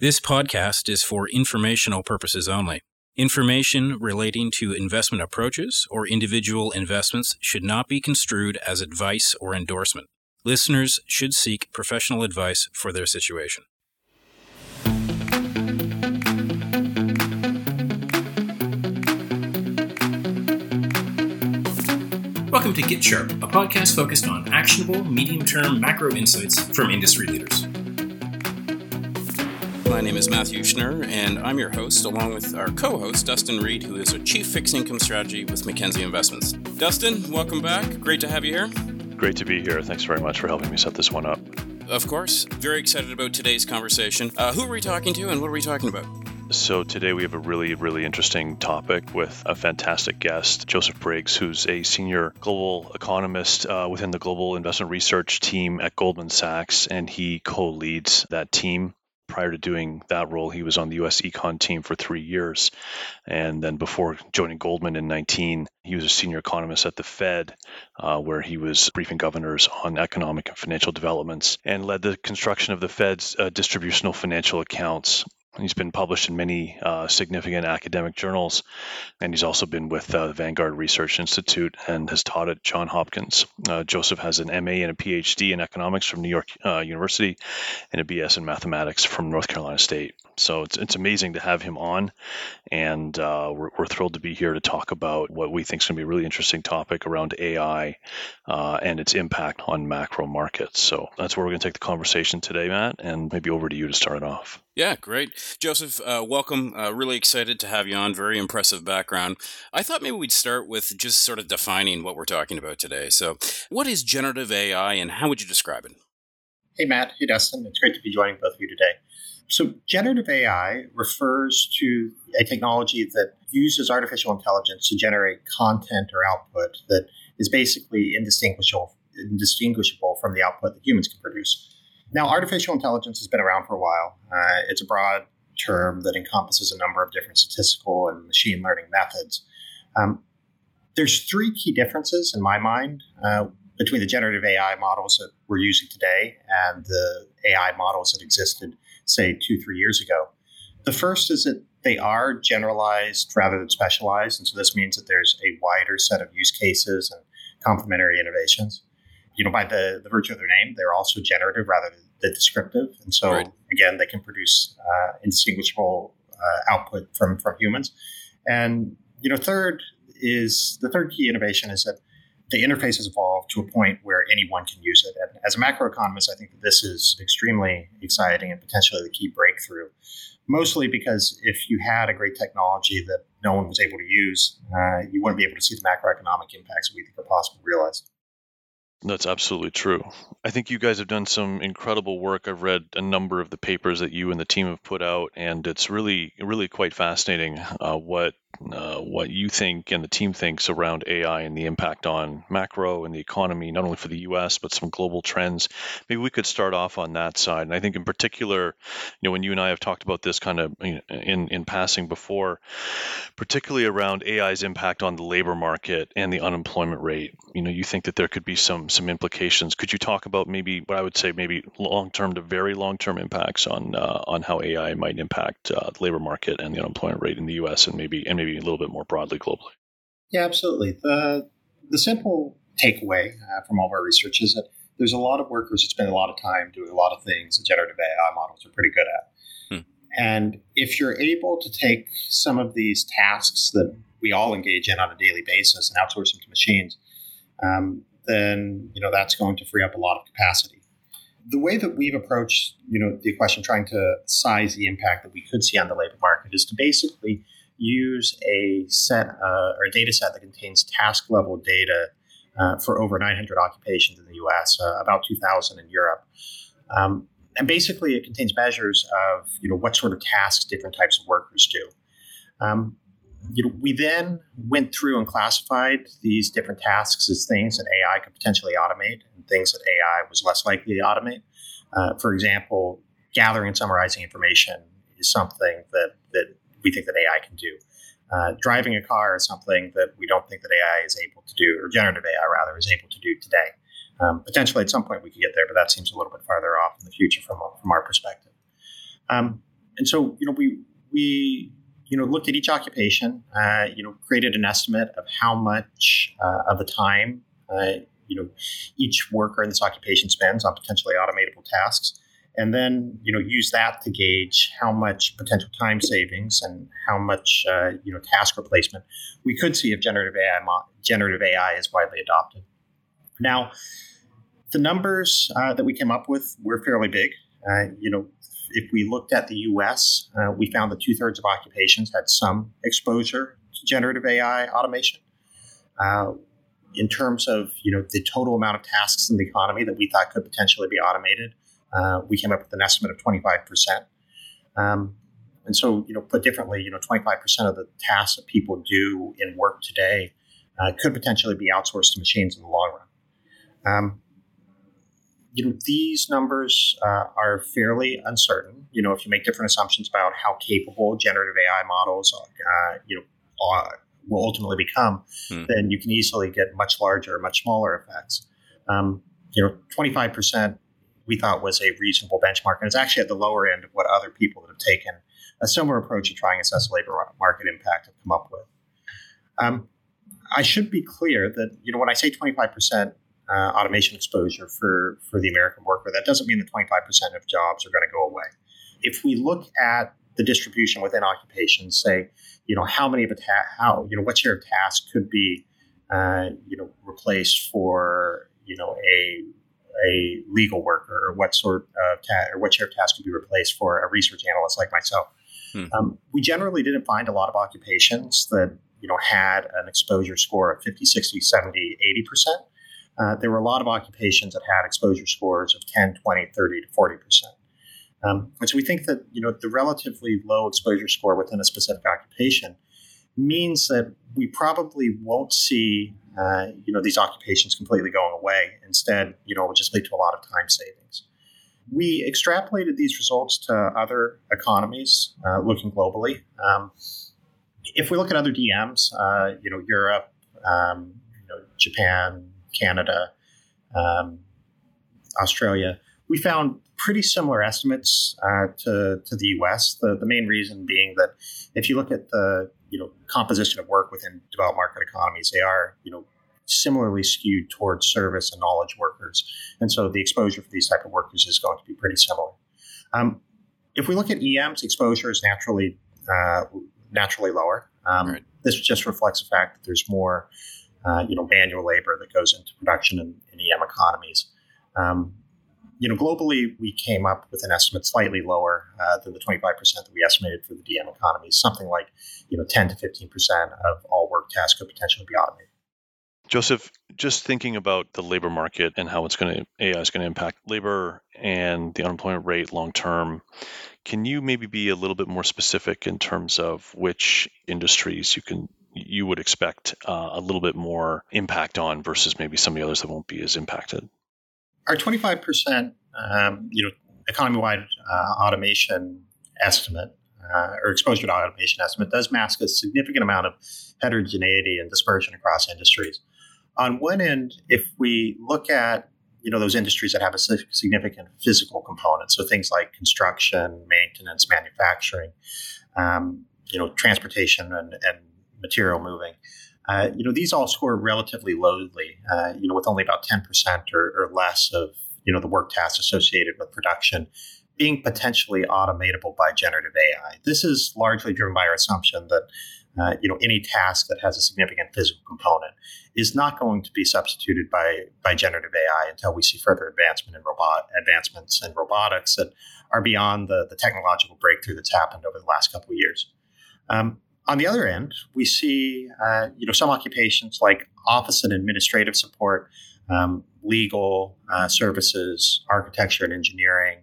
This podcast is for informational purposes only. Information relating to investment approaches or individual investments should not be construed as advice or endorsement. Listeners should seek professional advice for their situation. Welcome to Get Sharp, a podcast focused on actionable, medium term macro insights from industry leaders. My name is Matthew Schnurr, and I'm your host, along with our co host, Dustin Reid, who is a Chief Fixed Income Strategy with Mackenzie Investments. Dustin, welcome back. Great to have you here. Great to be here. Thanks very much for helping me set this one up. Of course. Very excited about today's conversation. Uh, who are we talking to, and what are we talking about? So, today we have a really, really interesting topic with a fantastic guest, Joseph Briggs, who's a senior global economist uh, within the global investment research team at Goldman Sachs, and he co leads that team prior to doing that role, he was on the U.S. econ team for three years, and then before joining Goldman in 19, he was a senior economist at the Fed, uh, where he was briefing governors on economic and financial developments, and led the construction of the Fed's uh, distributional financial accounts He's been published in many uh, significant academic journals, and he's also been with uh, the Vanguard Research Institute and has taught at Johns Hopkins. Uh, Joseph has an MA and a PhD in economics from New York uh, University and a BS in mathematics from North Carolina State. So it's, it's amazing to have him on, and uh, we're, we're thrilled to be here to talk about what we think is going to be a really interesting topic around AI uh, and its impact on macro markets. So that's where we're going to take the conversation today, Matt, and maybe over to you to start it off. Yeah, great. Joseph, uh, welcome. Uh, really excited to have you on. Very impressive background. I thought maybe we'd start with just sort of defining what we're talking about today. So, what is generative AI and how would you describe it? Hey, Matt. Hey, Dustin. It's great to be joining both of you today. So, generative AI refers to a technology that uses artificial intelligence to generate content or output that is basically indistinguishable, indistinguishable from the output that humans can produce. Now, artificial intelligence has been around for a while. Uh, it's a broad term that encompasses a number of different statistical and machine learning methods. Um, there's three key differences in my mind uh, between the generative AI models that we're using today and the AI models that existed say, two, three years ago. The first is that they are generalized rather than specialized. And so this means that there's a wider set of use cases and complementary innovations. You know, by the, the virtue of their name, they're also generative rather than descriptive. And so, right. again, they can produce uh, indistinguishable uh, output from, from humans. And, you know, third is the third key innovation is that the interface has evolved to a point where anyone can use it. And as a macroeconomist, I think that this is extremely exciting and potentially the key breakthrough. Mostly because if you had a great technology that no one was able to use, uh, you wouldn't be able to see the macroeconomic impacts that we think are possible to realize. That's absolutely true. I think you guys have done some incredible work. I've read a number of the papers that you and the team have put out, and it's really, really quite fascinating uh, what uh, what you think and the team thinks around AI and the impact on macro and the economy, not only for the U.S. but some global trends. Maybe we could start off on that side. And I think, in particular, you know, when you and I have talked about this kind of in in passing before, particularly around AI's impact on the labor market and the unemployment rate. You know, you think that there could be some some implications. Could you talk about maybe what I would say maybe long term to very long term impacts on uh, on how AI might impact uh, the labor market and the unemployment rate in the U.S. and maybe and maybe a little bit more broadly globally? Yeah, absolutely. The the simple takeaway uh, from all of our research is that there's a lot of workers that spend a lot of time doing a lot of things that generative AI models are pretty good at. Hmm. And if you're able to take some of these tasks that we all engage in on a daily basis and outsource them to machines, um, then you know that's going to free up a lot of capacity. The way that we've approached you know the question, trying to size the impact that we could see on the labor market, is to basically use a set uh, or a data set that contains task level data uh, for over 900 occupations in the US, uh, about 2,000 in Europe. Um, and basically, it contains measures of you know what sort of tasks different types of workers do. Um, you know, we then went through and classified these different tasks as things that AI could potentially automate and things that AI was less likely to automate. Uh, for example, gathering and summarizing information is something that that we think that AI can do. Uh, driving a car is something that we don't think that AI is able to do, or generative AI rather, is able to do today. Um, potentially, at some point, we could get there, but that seems a little bit farther off in the future from from our perspective. Um, and so, you know, we we you know looked at each occupation, uh, you know, created an estimate of how much uh, of the time uh, you know each worker in this occupation spends on potentially automatable tasks, and then you know use that to gauge how much potential time savings and how much uh, you know task replacement we could see if generative AI generative AI is widely adopted. Now, the numbers uh, that we came up with were fairly big. Uh, you know, if we looked at the U.S., uh, we found that two thirds of occupations had some exposure to generative AI automation. Uh, in terms of you know the total amount of tasks in the economy that we thought could potentially be automated, uh, we came up with an estimate of 25 percent. Um, and so, you know, put differently, you know, 25% of the tasks that people do in work today uh, could potentially be outsourced to machines in the long run. Um, you know, these numbers uh, are fairly uncertain. You know, if you make different assumptions about how capable generative AI models, uh, you know, are, will ultimately become, hmm. then you can easily get much larger, much smaller effects. Um, you know, 25% we thought was a reasonable benchmark, and it's actually at the lower end of what other people that have taken a similar approach to trying to assess labor market impact have come up with. Um, I should be clear that you know when I say 25% uh, automation exposure for for the American worker, that doesn't mean that 25% of jobs are going to go away. If we look at the distribution within occupations, say, you know, how many of a ta- how you know what share of tasks could be, uh, you know, replaced for you know a a legal worker, or what sort of ta- or what share of tasks could be replaced for a research analyst like myself. Hmm. Um, we generally didn't find a lot of occupations that you know had an exposure score of 50, 60, 70, 80 percent. Uh, there were a lot of occupations that had exposure scores of 10, 20, 30 to 40 percent. Um, and so we think that you know the relatively low exposure score within a specific occupation means that we probably won't see uh, you know these occupations completely going away. Instead, you know, it will just lead to a lot of time savings. We extrapolated these results to other economies, uh, looking globally. Um, if we look at other DMs, uh, you know, Europe, um, you know, Japan, Canada, um, Australia, we found pretty similar estimates uh, to, to the U.S. The, the main reason being that if you look at the you know composition of work within developed market economies, they are you know similarly skewed towards service and knowledge workers, and so the exposure for these type of workers is going to be pretty similar. Um, if we look at EMs, exposure is naturally uh, naturally lower. Um, right. This just reflects the fact that there's more uh, you know, manual labor that goes into production in, in EM economies. Um, you know, globally, we came up with an estimate slightly lower uh, than the 25% that we estimated for the DM economies, something like, you know, 10 to 15% of all work tasks could potentially be automated. Joseph, just thinking about the labor market and how it's going to AI is going to impact labor and the unemployment rate long term, can you maybe be a little bit more specific in terms of which industries you can you would expect uh, a little bit more impact on versus maybe some of the others that won't be as impacted? Our 25%, um, you know, economy-wide uh, automation estimate uh, or exposure to automation estimate does mask a significant amount of heterogeneity and dispersion across industries. On one end, if we look at you know those industries that have a significant physical component, so things like construction, maintenance, manufacturing, um, you know, transportation, and, and material moving. Uh, you know, these all score relatively lowly, uh, you know, with only about 10% or, or, less of, you know, the work tasks associated with production being potentially automatable by generative AI. This is largely driven by our assumption that, uh, you know, any task that has a significant physical component is not going to be substituted by, by generative AI until we see further advancement in robot advancements in robotics that are beyond the, the technological breakthrough that's happened over the last couple of years. Um, on the other end, we see uh, you know some occupations like office and administrative support, um, legal uh, services, architecture and engineering,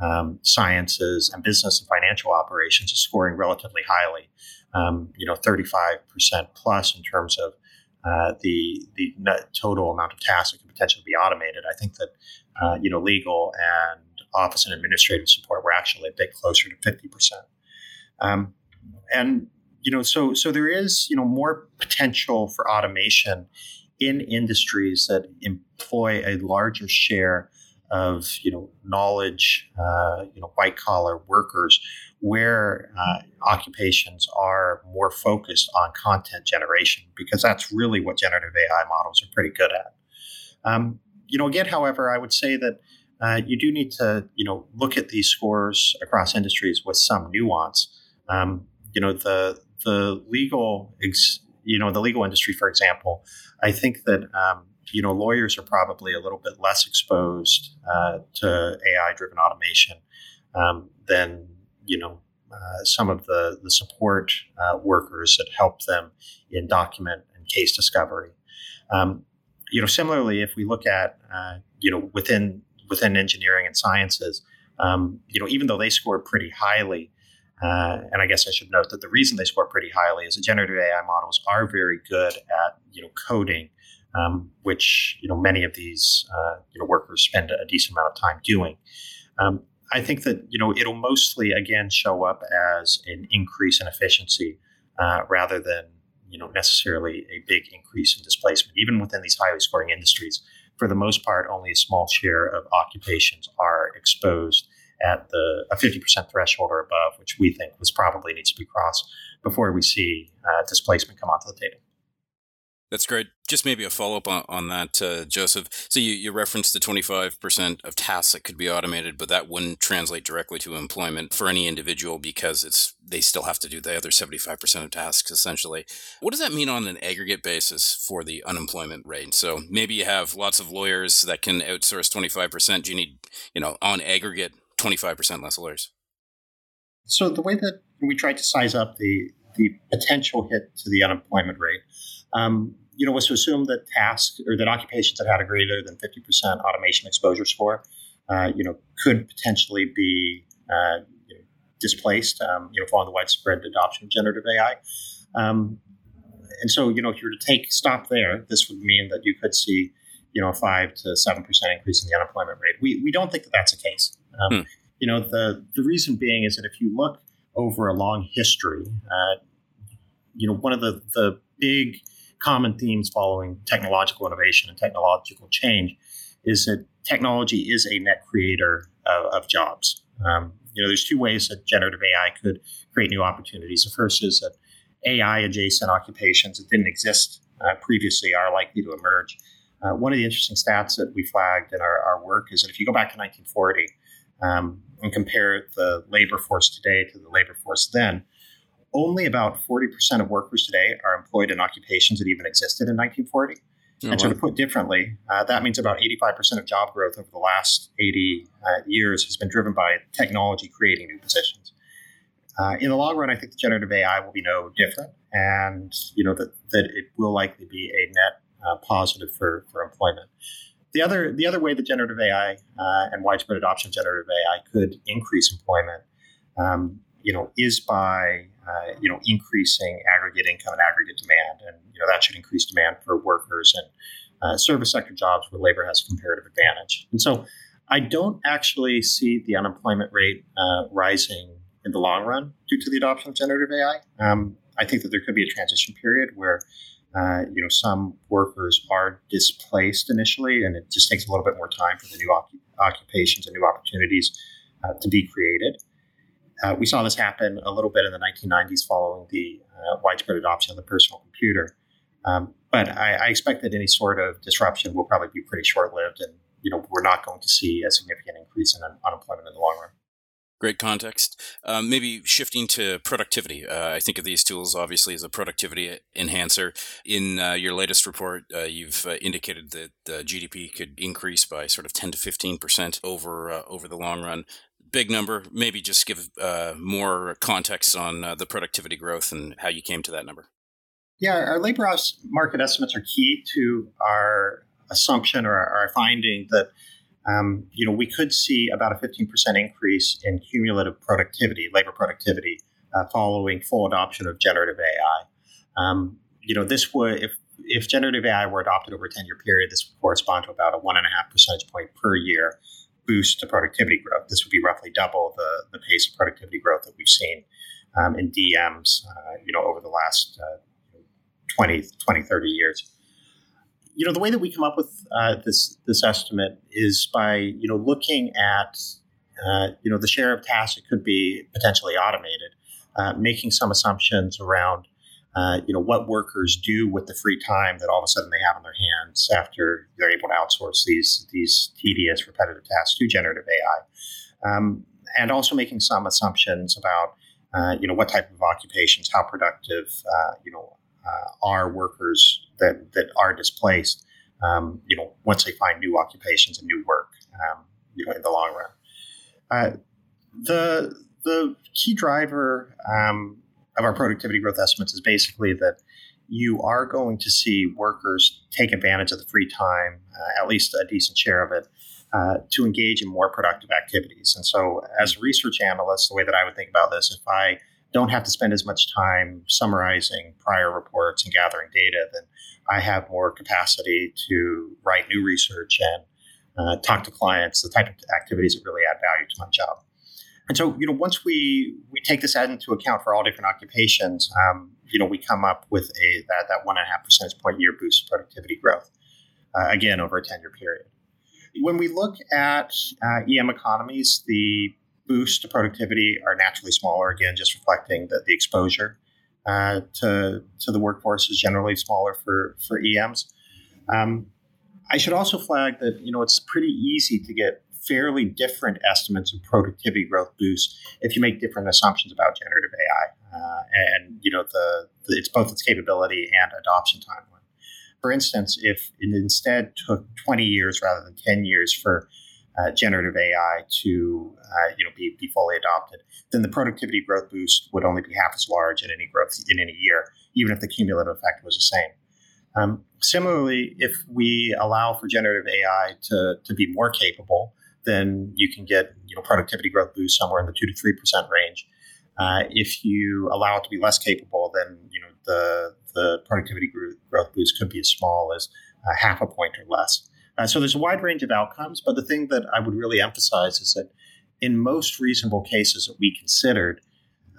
um, sciences, and business and financial operations are scoring relatively highly. Um, you know, 35% plus in terms of uh, the the total amount of tasks that could potentially be automated. I think that uh, you know legal and office and administrative support were actually a bit closer to 50%. Um, and you know, so so there is you know more potential for automation in industries that employ a larger share of you know knowledge, uh, you know white collar workers, where uh, occupations are more focused on content generation because that's really what generative AI models are pretty good at. Um, you know, again, however, I would say that uh, you do need to you know look at these scores across industries with some nuance. Um, you know, the the legal ex- you know the legal industry, for example, I think that um, you know, lawyers are probably a little bit less exposed uh, to AI-driven automation um, than you know uh, some of the the support uh, workers that help them in document and case discovery. Um, you know, similarly, if we look at uh, you know within within engineering and sciences, um, you know, even though they scored pretty highly. Uh, and I guess I should note that the reason they score pretty highly is that generative AI models are very good at you know coding um, which you know many of these uh, you know workers spend a decent amount of time doing. Um, I think that you know it'll mostly again show up as an increase in efficiency uh, rather than you know necessarily a big increase in displacement. Even within these highly scoring industries, for the most part, only a small share of occupations are exposed at the a 50% threshold or above, which we think was probably needs to be crossed before we see uh, displacement come onto the table. That's great. Just maybe a follow up on, on that, uh, Joseph. So you, you referenced the 25% of tasks that could be automated, but that wouldn't translate directly to employment for any individual because it's they still have to do the other 75% of tasks essentially. What does that mean on an aggregate basis for the unemployment rate? So maybe you have lots of lawyers that can outsource 25%. Do you need, you know, on aggregate 25% less lawyers? So the way that we tried to size up the the potential hit to the unemployment rate um, you know, was to assume that tasks or that occupations that had a greater than 50% automation exposure score, uh, you know, could potentially be uh, you know, displaced, um, you know, following the widespread adoption of generative AI. Um, and so, you know, if you were to take stop there, this would mean that you could see, you know, a five to seven percent increase in the unemployment rate. We, we don't think that that's the case. Um, hmm. You know, the the reason being is that if you look over a long history, uh, you know, one of the the big common themes following technological innovation and technological change is that technology is a net creator of, of jobs. Um, you know, there's two ways that generative AI could create new opportunities. The first is that AI adjacent occupations that didn't exist uh, previously are likely to emerge. Uh, one of the interesting stats that we flagged in our, our work is that if you go back to 1940 um, and compare the labor force today to the labor force then, only about 40% of workers today are employed in occupations that even existed in 1940. Oh, and so, to put differently, uh, that means about 85% of job growth over the last 80 uh, years has been driven by technology creating new positions. Uh, in the long run, I think the generative AI will be no different, and you know that, that it will likely be a net uh, positive for, for employment. The other the other way that generative AI uh, and widespread adoption of generative AI could increase employment um, you know, is by uh, you know increasing aggregate income and aggregate demand, and you know that should increase demand for workers and uh, service sector jobs where labor has a comparative advantage. And so, I don't actually see the unemployment rate uh, rising in the long run due to the adoption of generative AI. Um, I think that there could be a transition period where uh, you know some workers are displaced initially, and it just takes a little bit more time for the new occupations and new opportunities uh, to be created. Uh, we saw this happen a little bit in the 1990s following the uh, widespread adoption of the personal computer. Um, but I, I, expect that any sort of disruption will probably be pretty short lived, and you know we're not going to see a significant increase in un- unemployment in the long run. Great context. Um, maybe shifting to productivity. Uh, I think of these tools obviously as a productivity enhancer. In uh, your latest report, uh, you've uh, indicated that GDP could increase by sort of 10 to 15 percent over uh, over the long run big number. Maybe just give uh, more context on uh, the productivity growth and how you came to that number. Yeah, our labor market estimates are key to our assumption or our finding that um, you know we could see about a 15% increase in cumulative productivity, labor productivity, uh, following full adoption of generative AI. Um, you know, this would if if generative AI were adopted over a 10 year period, this would correspond to about a one and a half percentage point per year boost to productivity growth. This would be roughly double the, the pace of productivity growth that we've seen um, in DMs, uh, you know, over the last uh, 20, 20, 30 years. You know, the way that we come up with uh, this this estimate is by you know looking at uh, you know the share of tasks that could be potentially automated, uh, making some assumptions around uh, you know what workers do with the free time that all of a sudden they have in their hands after they're able to outsource these these tedious repetitive tasks to generative AI, um, and also making some assumptions about uh, you know what type of occupations, how productive uh, you know are workers that that are displaced, um, you know, once they find new occupations and new work, um, you know, in the long run. Uh, the the key driver um, of our productivity growth estimates is basically that you are going to see workers take advantage of the free time, uh, at least a decent share of it, uh, to engage in more productive activities. And so, as a research analyst, the way that I would think about this, if I don't have to spend as much time summarizing prior reports and gathering data, then I have more capacity to write new research and uh, talk to clients, the type of activities that really add value to my job. And so, you know, once we we take this into account for all different occupations, um, you know, we come up with a that that one and a half percentage point year boost productivity growth, uh, again over a ten year period. When we look at uh, EM economies, the boost to productivity are naturally smaller, again, just reflecting that the exposure uh, to, to the workforce is generally smaller for, for EMs. Um, I should also flag that you know it's pretty easy to get fairly different estimates of productivity growth boosts if you make different assumptions about generative AI, uh, and you know the, the, it's both its capability and adoption timeline. For instance, if it instead took 20 years rather than 10 years for uh, generative AI to uh, you know be, be fully adopted, then the productivity growth boost would only be half as large in any growth in any year, even if the cumulative effect was the same. Um, similarly, if we allow for generative AI to, to be more capable, then you can get you know productivity growth boost somewhere in the two to three percent range. Uh, if you allow it to be less capable, then you know the the productivity growth boost could be as small as uh, half a point or less. Uh, so there's a wide range of outcomes, but the thing that I would really emphasize is that in most reasonable cases that we considered,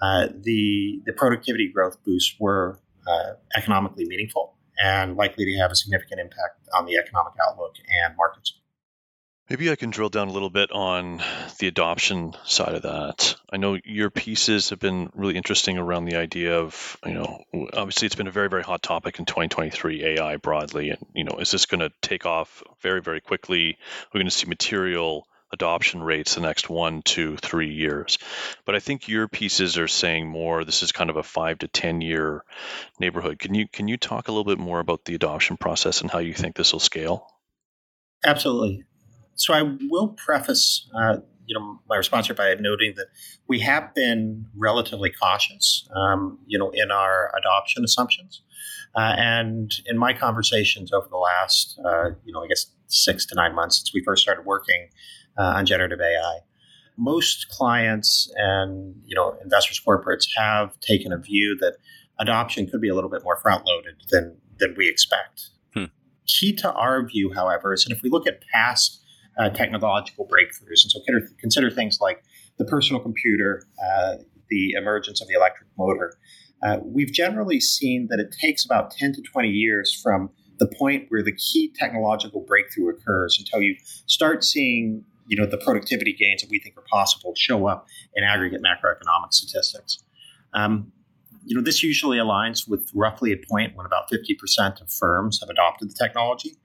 uh, the the productivity growth boosts were uh, economically meaningful and likely to have a significant impact on the economic outlook and markets. Maybe I can drill down a little bit on the adoption side of that. I know your pieces have been really interesting around the idea of, you know, obviously it's been a very, very hot topic in 2023, AI broadly. And, you know, is this going to take off very, very quickly? We're going to see material adoption rates the next one, two, three years. But I think your pieces are saying more. This is kind of a five to ten year neighborhood. Can you can you talk a little bit more about the adoption process and how you think this will scale? Absolutely. So I will preface, uh, you know, my response here by noting that we have been relatively cautious, um, you know, in our adoption assumptions. Uh, and in my conversations over the last, uh, you know, I guess six to nine months since we first started working uh, on generative AI, most clients and you know investors, corporates have taken a view that adoption could be a little bit more front loaded than than we expect. Hmm. Key to our view, however, is that if we look at past uh, technological breakthroughs. And so consider, consider things like the personal computer, uh, the emergence of the electric motor. Uh, we've generally seen that it takes about 10 to 20 years from the point where the key technological breakthrough occurs until you start seeing you know the productivity gains that we think are possible show up in aggregate macroeconomic statistics. Um, you know, this usually aligns with roughly a point when about 50% of firms have adopted the technology.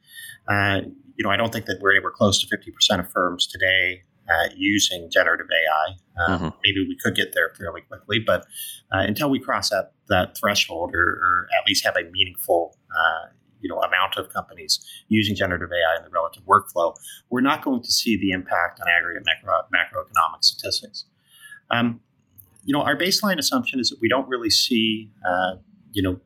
Uh, you know, I don't think that we're anywhere close to 50% of firms today uh, using generative AI. Uh, mm-hmm. Maybe we could get there fairly quickly, but uh, until we cross that that threshold, or, or at least have a meaningful uh, you know amount of companies using generative AI in the relative workflow, we're not going to see the impact on aggregate macro, macroeconomic statistics. Um, you know, our baseline assumption is that we don't really see, uh, you know,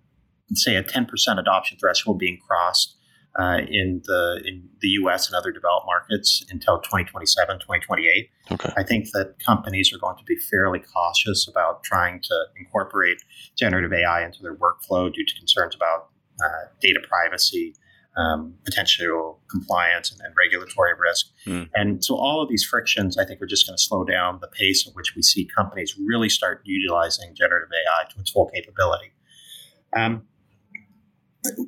say a 10% adoption threshold being crossed uh, in the in the U.S. and other developed markets until 2027, 2028. Okay. I think that companies are going to be fairly cautious about trying to incorporate generative AI into their workflow due to concerns about uh, data privacy, um, potential compliance, and, and regulatory risk. Mm. And so, all of these frictions, I think, are just going to slow down the pace at which we see companies really start utilizing generative AI to its full capability. Um,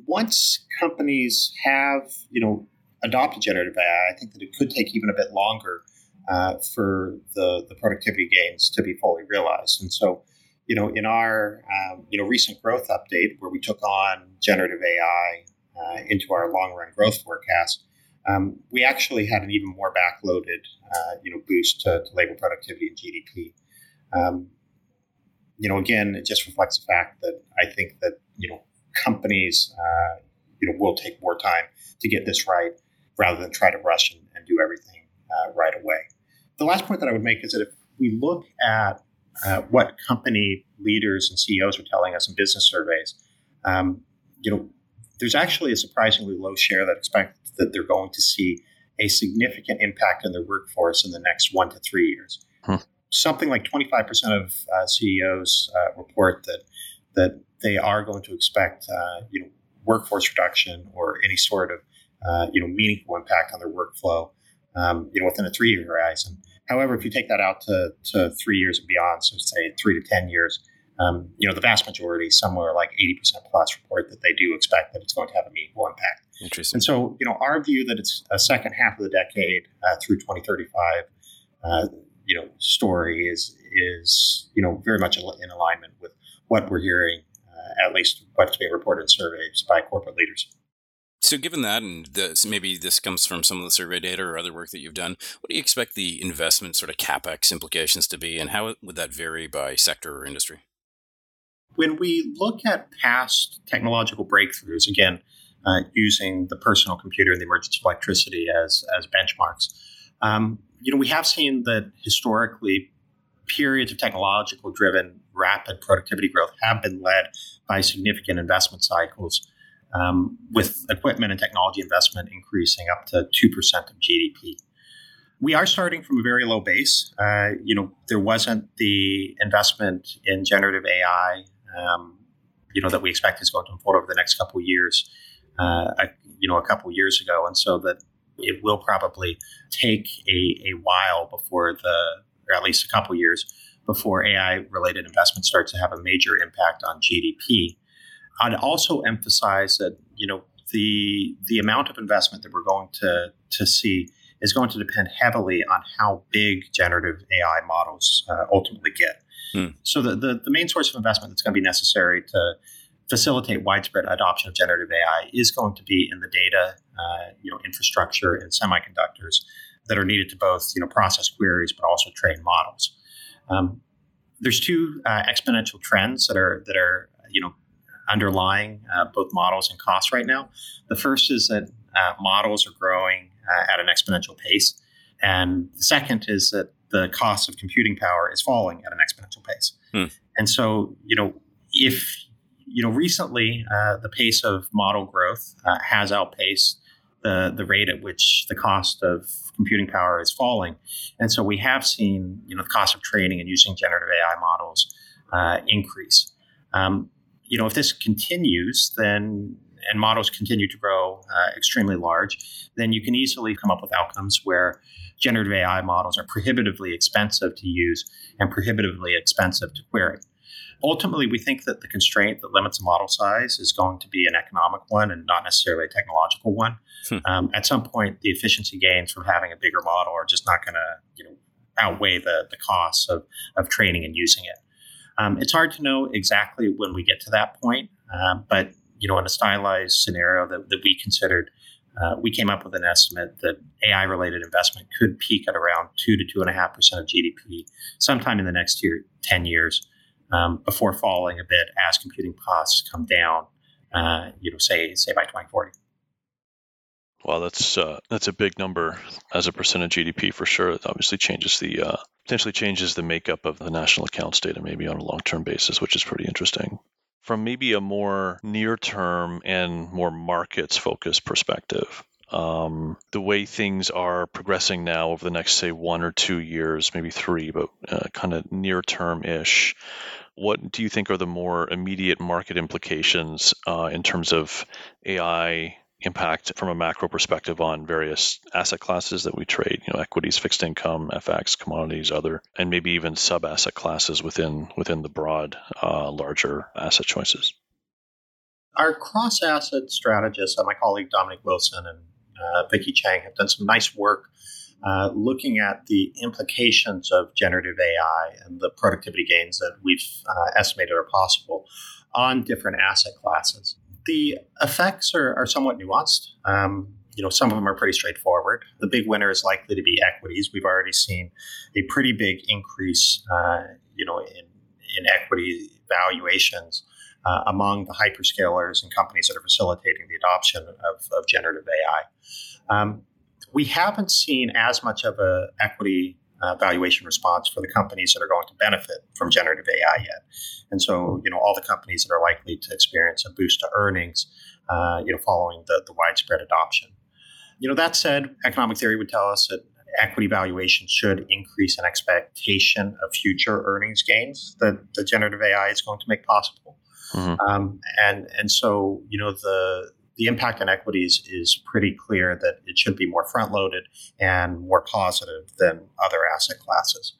Once companies have, you know, adopted generative AI, I think that it could take even a bit longer uh, for the, the productivity gains to be fully realized. And so, you know, in our um, you know recent growth update, where we took on generative AI uh, into our long run growth forecast, um, we actually had an even more backloaded uh, you know boost to, to, labor productivity and GDP. Um, you know, again, it just reflects the fact that I think that you know companies uh, you know will take more time to get this right rather than try to rush and, and do everything uh, right away. The last point that I would make is that if we look at uh, what company leaders and CEOs are telling us in business surveys, um, you know, there's actually a surprisingly low share that expect that they're going to see a significant impact on their workforce in the next one to three years. Huh. Something like 25% of uh, CEOs uh, report that that they are going to expect, uh, you know, workforce reduction or any sort of, uh, you know, meaningful impact on their workflow, um, you know, within a three-year horizon. However, if you take that out to, to three years and beyond, so say three to 10 years, um, you know, the vast majority, somewhere like 80% plus, report that they do expect that it's going to have a meaningful impact. Interesting. And so, you know, our view that it's a second half of the decade uh, through 2035, uh, you know, story is is you know very much in alignment with what we're hearing, uh, at least what's being reported in surveys by corporate leaders. So, given that, and this, maybe this comes from some of the survey data or other work that you've done, what do you expect the investment sort of capex implications to be, and how would that vary by sector or industry? When we look at past technological breakthroughs, again, uh, using the personal computer and the emergence of electricity as, as benchmarks, um, you know, we have seen that historically periods of technological driven rapid productivity growth have been led by significant investment cycles, um, with equipment and technology investment increasing up to 2% of GDP. We are starting from a very low base. Uh, you know, there wasn't the investment in generative AI um, you know, that we expect is going to unfold over the next couple of years, uh, you know, a couple of years ago. And so that it will probably take a, a while before the, or at least a couple years before AI related investment starts to have a major impact on GDP. I'd also emphasize that, you know, the, the amount of investment that we're going to, to see is going to depend heavily on how big generative AI models uh, ultimately get. Hmm. So the, the, the main source of investment that's going to be necessary to facilitate widespread adoption of generative AI is going to be in the data, uh, you know, infrastructure and semiconductors that are needed to both, you know, process queries but also train models. Um, there's two uh, exponential trends that are that are you know underlying uh, both models and costs right now. The first is that uh, models are growing uh, at an exponential pace, and the second is that the cost of computing power is falling at an exponential pace. Hmm. And so, you know, if you know, recently uh, the pace of model growth uh, has outpaced the the rate at which the cost of computing power is falling, and so we have seen you know the cost of training and using generative AI models uh, increase. Um, you know, if this continues, then and models continue to grow uh, extremely large, then you can easily come up with outcomes where generative AI models are prohibitively expensive to use and prohibitively expensive to query. Ultimately, we think that the constraint that limits a model size is going to be an economic one and not necessarily a technological one. Hmm. Um, at some point, the efficiency gains from having a bigger model are just not going to, you know, outweigh the, the costs of, of training and using it. Um, it's hard to know exactly when we get to that point, uh, but you know, in a stylized scenario that, that we considered, uh, we came up with an estimate that AI related investment could peak at around 2 to 2.5% of GDP sometime in the next year, 10 years um, before falling a bit as computing costs come down, uh, you know, say, say by 2040. Well, that's uh, that's a big number as a percent of GDP for sure. It obviously changes the uh, potentially changes the makeup of the national accounts data maybe on a long term basis, which is pretty interesting from maybe a more near term and more markets focused perspective. Um, the way things are progressing now over the next, say, one or two years, maybe three, but uh, kind of near term ish, what do you think are the more immediate market implications uh, in terms of AI impact from a macro perspective on various asset classes that we trade, you know, equities, fixed income, FX, commodities, other, and maybe even sub asset classes within within the broad, uh, larger asset choices. Our cross asset strategists, uh, my colleague Dominic Wilson and uh, Vickie Chang, have done some nice work uh, looking at the implications of generative AI and the productivity gains that we've uh, estimated are possible on different asset classes. The effects are, are somewhat nuanced. Um, you know, some of them are pretty straightforward. The big winner is likely to be equities. We've already seen a pretty big increase, uh, you know, in, in equity valuations uh, among the hyperscalers and companies that are facilitating the adoption of, of generative AI. Um, we haven't seen as much of an equity uh, valuation response for the companies that are going to benefit from generative AI yet. And so, you know, all the companies that are likely to experience a boost to earnings, uh, you know, following the, the widespread adoption. You know, that said, economic theory would tell us that equity valuation should increase an expectation of future earnings gains that the generative AI is going to make possible. Mm-hmm. Um, and and so you know the the impact on equities is pretty clear that it should be more front loaded and more positive than other asset classes.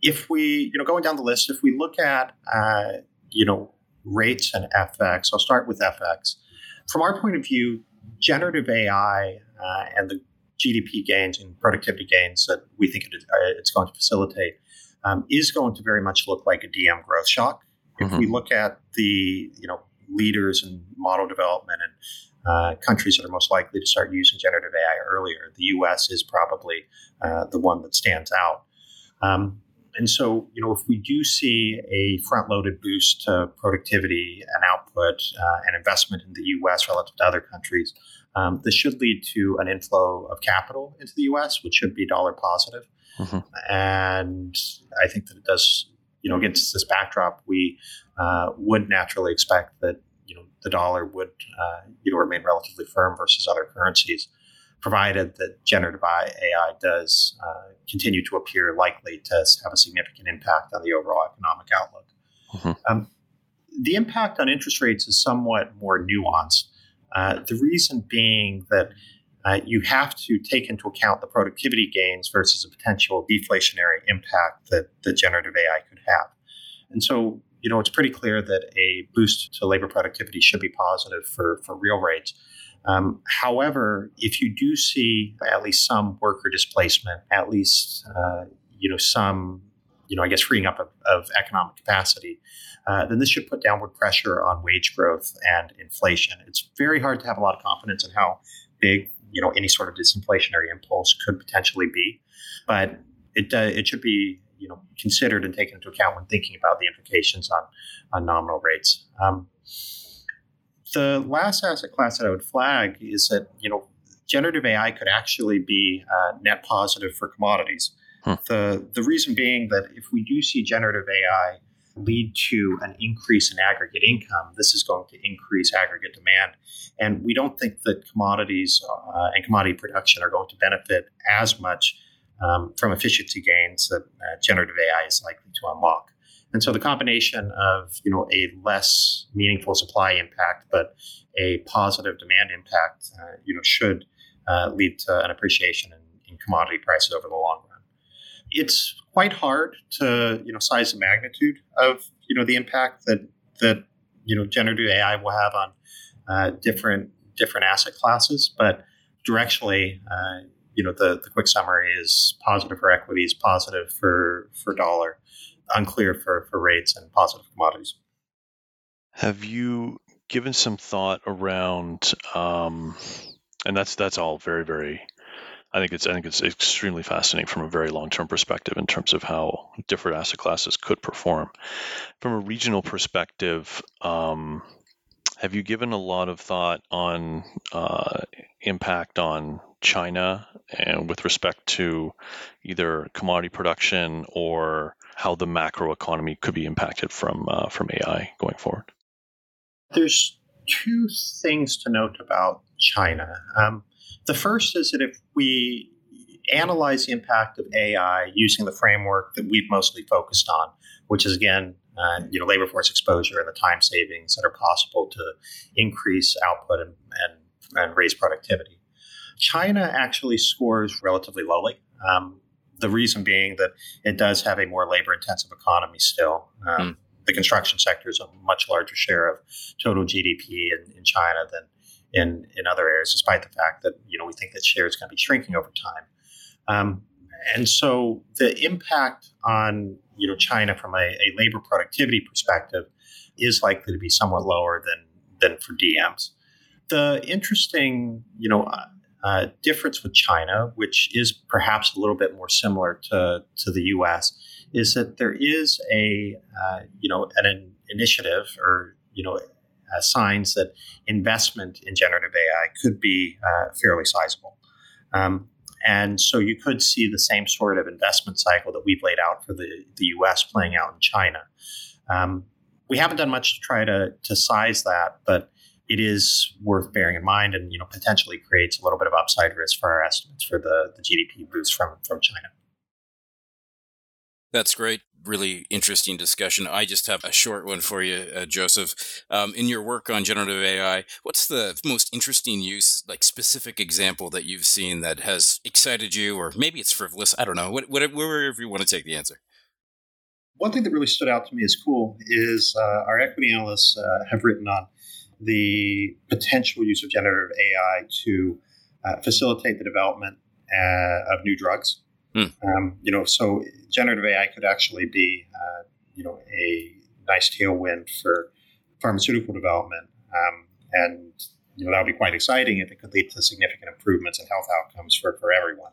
If we, you know, going down the list, if we look at, uh, you know, rates and FX, I'll start with FX. From our point of view, generative AI uh, and the GDP gains and productivity gains that we think it is, uh, it's going to facilitate um, is going to very much look like a DM growth shock. If mm-hmm. we look at the, you know, leaders in model development and uh, countries that are most likely to start using generative AI earlier. The U.S. is probably uh, the one that stands out. Um, and so, you know, if we do see a front-loaded boost to productivity and output uh, and investment in the U.S. relative to other countries, um, this should lead to an inflow of capital into the U.S., which should be dollar positive. Mm-hmm. And I think that it does you know, against this backdrop, we uh, would naturally expect that you know the dollar would uh, you know remain relatively firm versus other currencies, provided that generative AI does uh, continue to appear likely to have a significant impact on the overall economic outlook. Mm-hmm. Um, the impact on interest rates is somewhat more nuanced. Uh, the reason being that uh, you have to take into account the productivity gains versus a potential deflationary impact that, that generative AI could have. And so, you know, it's pretty clear that a boost to labor productivity should be positive for, for real rates. Um, however, if you do see at least some worker displacement, at least, uh, you know, some, you know, I guess freeing up of, of economic capacity, uh, then this should put downward pressure on wage growth and inflation. It's very hard to have a lot of confidence in how big you know any sort of disinflationary impulse could potentially be, but it uh, it should be you know considered and taken into account when thinking about the implications on on nominal rates. Um, the last asset class that I would flag is that you know generative AI could actually be uh, net positive for commodities. Hmm. The the reason being that if we do see generative AI lead to an increase in aggregate income, this is going to increase aggregate demand. And we don't think that commodities uh, and commodity production are going to benefit as much um, from efficiency gains that uh, generative AI is likely to unlock. And so the combination of you know a less meaningful supply impact, but a positive demand impact, uh, you know, should uh, lead to an appreciation in, in commodity prices over the long run. It's quite hard to you know size the magnitude of you know the impact that that you know generative AI will have on uh, different different asset classes, but directionally, uh, you know the, the quick summary is positive for equities, positive for for dollar, unclear for for rates, and positive commodities. Have you given some thought around? Um, and that's that's all very very I think it's I think it's extremely fascinating from a very long term perspective in terms of how different asset classes could perform. From a regional perspective, um, have you given a lot of thought on uh, impact on China and with respect to either commodity production or how the macro economy could be impacted from uh, from AI going forward? There's two things to note about China. Um, the first is that if we analyze the impact of AI using the framework that we've mostly focused on, which is again, uh, you know, labor force exposure and the time savings that are possible to increase output and, and, and raise productivity. China actually scores relatively lowly. Um, the reason being that it does have a more labor intensive economy still. Um, mm. the construction sector is a much larger share of total GDP in, in China than in, in other areas, despite the fact that you know we think that share is going to be shrinking over time. Um, and so the impact on you know China from a, a, labor productivity perspective is likely to be somewhat lower than than for DMs. The interesting you know uh, uh, difference with China, which is perhaps a little bit more similar to to the U.S., is that there is a uh, you know an initiative or you know uh, signs that investment in generative AI could be uh, fairly sizable. Um, and so you could see the same sort of investment cycle that we've laid out for the, the US playing out in China. Um, we haven't done much to try to, to size that, but it is worth bearing in mind and you know potentially creates a little bit of upside risk for our estimates for the, the GDP boost from, from China. That's great really interesting discussion. I just have a short one for you, uh, Joseph. Um, in your work on generative AI, what's the most interesting use, like specific example that you've seen that has excited you, or maybe it's frivolous? I don't know. What, whatever, wherever you want to take the answer. One thing that really stood out to me as cool is uh, our equity analysts uh, have written on the potential use of generative AI to uh, facilitate the development uh, of new drugs. Hmm. Um, you know, so generative AI could actually be, uh, you know, a nice tailwind for pharmaceutical development, um, and you know that would be quite exciting if it could lead to significant improvements in health outcomes for for everyone.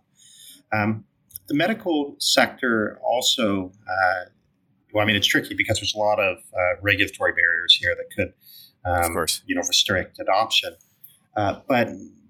Um, the medical sector also, uh, well, I mean, it's tricky because there's a lot of uh, regulatory barriers here that could, um, of course, you know, restrict adoption. Uh, but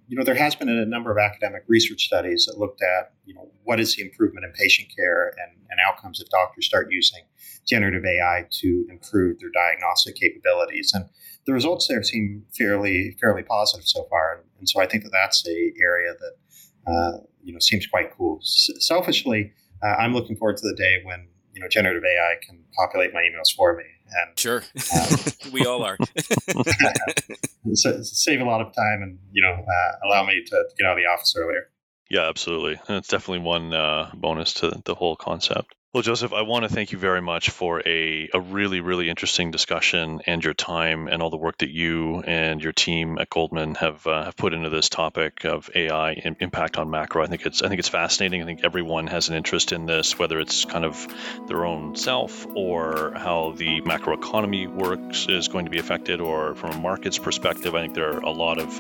you know, there has been a number of academic research studies that looked at, you know, what is the improvement in patient care and, and outcomes if doctors start using generative AI to improve their diagnostic capabilities. And the results there seem fairly fairly positive so far. And, so I think that that's a area that uh, you know seems quite cool. S- selfishly, uh, I'm looking forward to the day when you know generative AI can populate my emails for me and sure, um, we all are. so, save a lot of time and you know uh, allow me to get out of the office earlier. Yeah, absolutely. That's definitely one uh, bonus to the whole concept. Well, Joseph, I want to thank you very much for a, a really, really interesting discussion and your time and all the work that you and your team at Goldman have uh, have put into this topic of AI impact on macro. I think it's I think it's fascinating. I think everyone has an interest in this, whether it's kind of their own self or how the macro economy works is going to be affected, or from a markets perspective. I think there are a lot of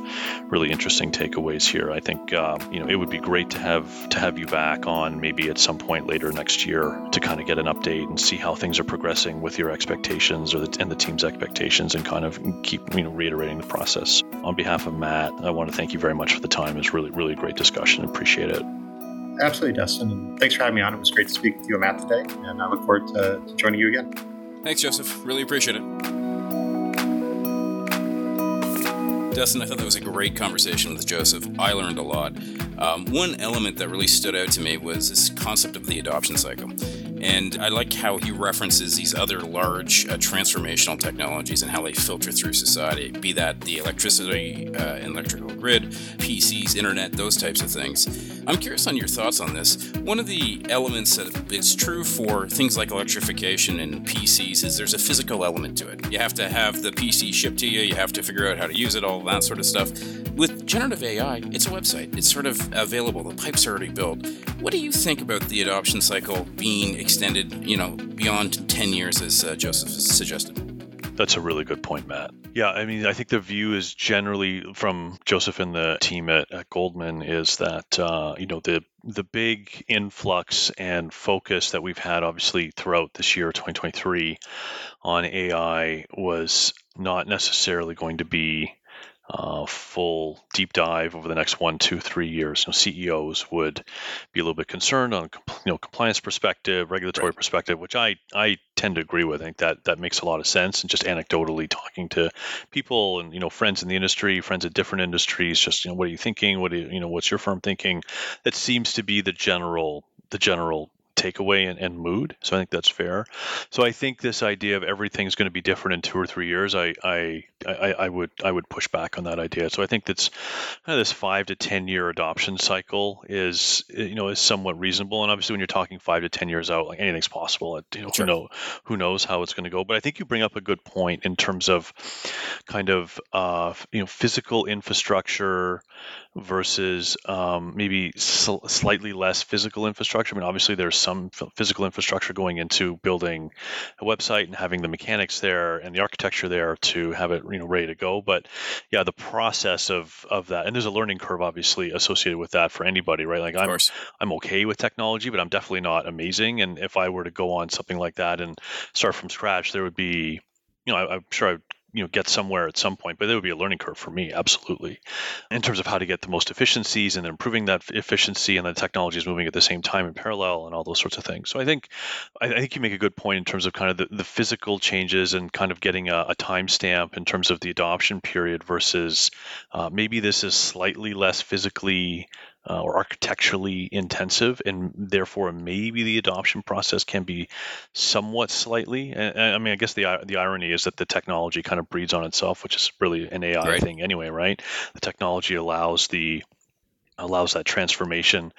really interesting takeaways here. I think um, you know it would be great to have to have you back on maybe at some point later next year to kind of get an update and see how things are progressing with your expectations or the, and the team's expectations and kind of keep you know reiterating the process. On behalf of Matt, I want to thank you very much for the time. It's really really great discussion. Appreciate it. Absolutely, Dustin. And thanks for having me on. It was great to speak with you and Matt today, and I look forward to, to joining you again. Thanks, Joseph. Really appreciate it. Dustin, I thought that was a great conversation with Joseph. I learned a lot. Um, one element that really stood out to me was this concept of the adoption cycle. And I like how he references these other large uh, transformational technologies and how they filter through society, be that the electricity uh, electrical grid, PCs, internet, those types of things. I'm curious on your thoughts on this. One of the elements that is true for things like electrification and PCs is there's a physical element to it. You have to have the PC shipped to you, you have to figure out how to use it, all that sort of stuff. With generative AI, it's a website. It's sort of available. The pipe's are already built. What do you think about the adoption cycle being extended, you know, beyond 10 years as uh, Joseph suggested? That's a really good point, Matt. Yeah, I mean, I think the view is generally from Joseph and the team at, at Goldman is that uh, you know the the big influx and focus that we've had, obviously, throughout this year, 2023, on AI was not necessarily going to be uh, full deep dive over the next one, two, three years. You know, CEOs would be a little bit concerned on you know compliance perspective, regulatory right. perspective, which I I tend to agree with. I think that that makes a lot of sense. And just anecdotally talking to people and you know friends in the industry, friends at different industries, just you know what are you thinking? What do you, you know what's your firm thinking? That seems to be the general the general takeaway and, and mood. So I think that's fair. So I think this idea of everything's going to be different in two or three years, I I, I, I would I would push back on that idea. So I think that's kind of this five to ten year adoption cycle is you know is somewhat reasonable. And obviously, when you're talking five to ten years out, like anything's possible. You know, sure. who know who knows how it's going to go. But I think you bring up a good point in terms of kind of uh, you know physical infrastructure versus um, maybe sl- slightly less physical infrastructure. I mean, obviously, there's some physical infrastructure going into building a website and having the mechanics there and the architecture there to have it, you know, ready to go. But yeah, the process of of that, and there's a learning curve obviously associated with that for anybody, right? Like I'm I'm okay with technology, but I'm definitely not amazing. And if I were to go on something like that and start from scratch, there would be you know, I, am sure I would you know get somewhere at some point but there would be a learning curve for me absolutely. In terms of how to get the most efficiencies and improving that efficiency and the technology is moving at the same time in parallel and all those sorts of things. So i think i, think you make a good point in terms of kind of the, the physical changes and kind of getting a, a timestamp in terms of the adoption period versus uh, maybe this is slightly less physically uh, or architecturally intensive, and therefore maybe the adoption process can be somewhat slightly. And, I mean, I guess the the irony is that the technology kind of breeds on itself, which is really an AI right. thing anyway, right? The technology allows the allows that transformation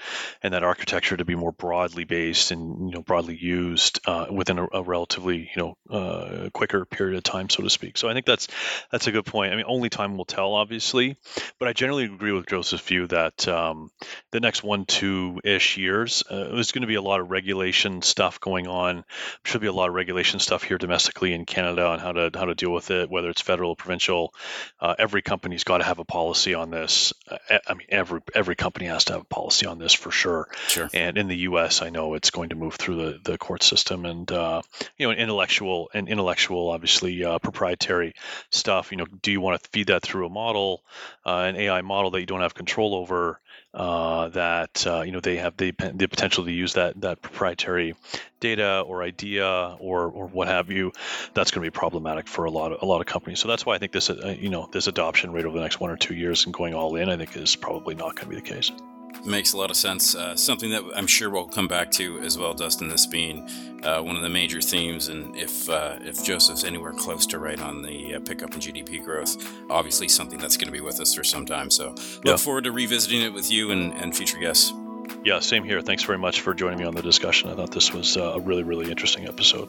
and that architecture to be more broadly based and you know broadly used uh, within a, a, relatively you know uh, quicker period of time, so to speak. So I think that's that's a good point. I mean, only time will tell, obviously, but I generally agree with Joseph's view that um, the next one two ish years uh, there's going to be a lot of regulation stuff going on. Should be a lot of regulation stuff here domestically in Canada on how to how to deal with it, whether it's federal or provincial. Uh, every company's got to have a policy on this. Uh, I mean, every every every company has to have a policy on this for sure. Sure. And in the U.S., I know it's going to move through the, the court system, and uh, you know, intellectual and intellectual, obviously uh, proprietary stuff. You know, do you want to feed that through a model, uh, an AI model that you don't have control over? Uh, that uh, you know they have the, the potential to use that that proprietary data or idea or or what have you. That's going to be problematic for a lot of a lot of companies. So that's why I think this uh, you know this adoption rate over the next one or two years and going all in, I think is probably not going to be the case. Makes a lot of sense. Uh, something that I'm sure we'll come back to as well, Dustin. This being uh, one of the major themes, and if uh, if Joseph's anywhere close to right on the uh, pickup in GDP growth, obviously something that's going to be with us for some time. So look yeah. forward to revisiting it with you and, and future guests. Yeah, same here. Thanks very much for joining me on the discussion. I thought this was uh, a really really interesting episode.